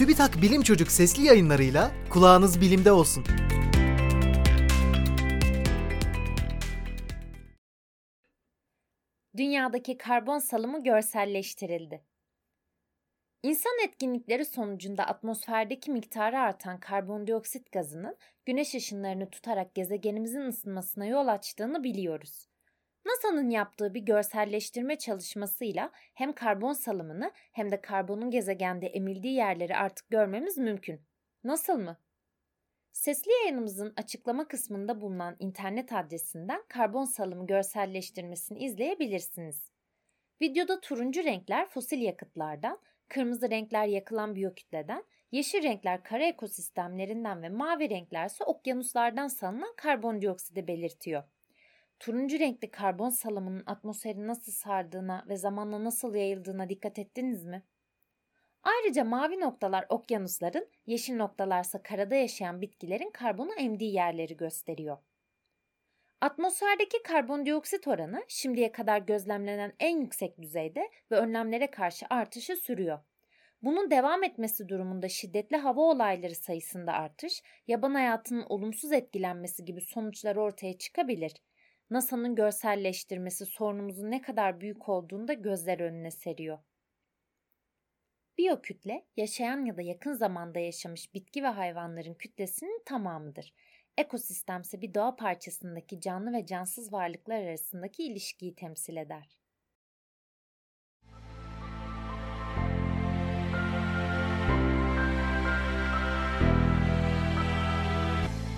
TÜBİTAK Bilim Çocuk sesli yayınlarıyla kulağınız bilimde olsun. Dünyadaki karbon salımı görselleştirildi. İnsan etkinlikleri sonucunda atmosferdeki miktarı artan karbondioksit gazının güneş ışınlarını tutarak gezegenimizin ısınmasına yol açtığını biliyoruz. NASA'nın yaptığı bir görselleştirme çalışmasıyla hem karbon salımını hem de karbonun gezegende emildiği yerleri artık görmemiz mümkün. Nasıl mı? Sesli yayınımızın açıklama kısmında bulunan internet adresinden karbon salımı görselleştirmesini izleyebilirsiniz. Videoda turuncu renkler fosil yakıtlardan, kırmızı renkler yakılan biyokütleden, yeşil renkler kara ekosistemlerinden ve mavi renkler ise okyanuslardan salınan karbondioksidi belirtiyor. Turuncu renkli karbon salımının atmosferi nasıl sardığına ve zamanla nasıl yayıldığına dikkat ettiniz mi? Ayrıca mavi noktalar okyanusların, yeşil noktalarsa karada yaşayan bitkilerin karbonu emdiği yerleri gösteriyor. Atmosferdeki karbondioksit oranı şimdiye kadar gözlemlenen en yüksek düzeyde ve önlemlere karşı artışı sürüyor. Bunun devam etmesi durumunda şiddetli hava olayları sayısında artış, yaban hayatının olumsuz etkilenmesi gibi sonuçlar ortaya çıkabilir. NASA'nın görselleştirmesi sorunumuzun ne kadar büyük olduğunu da gözler önüne seriyor. Biyokütle, yaşayan ya da yakın zamanda yaşamış bitki ve hayvanların kütlesinin tamamıdır. Ekosistem ise bir doğa parçasındaki canlı ve cansız varlıklar arasındaki ilişkiyi temsil eder.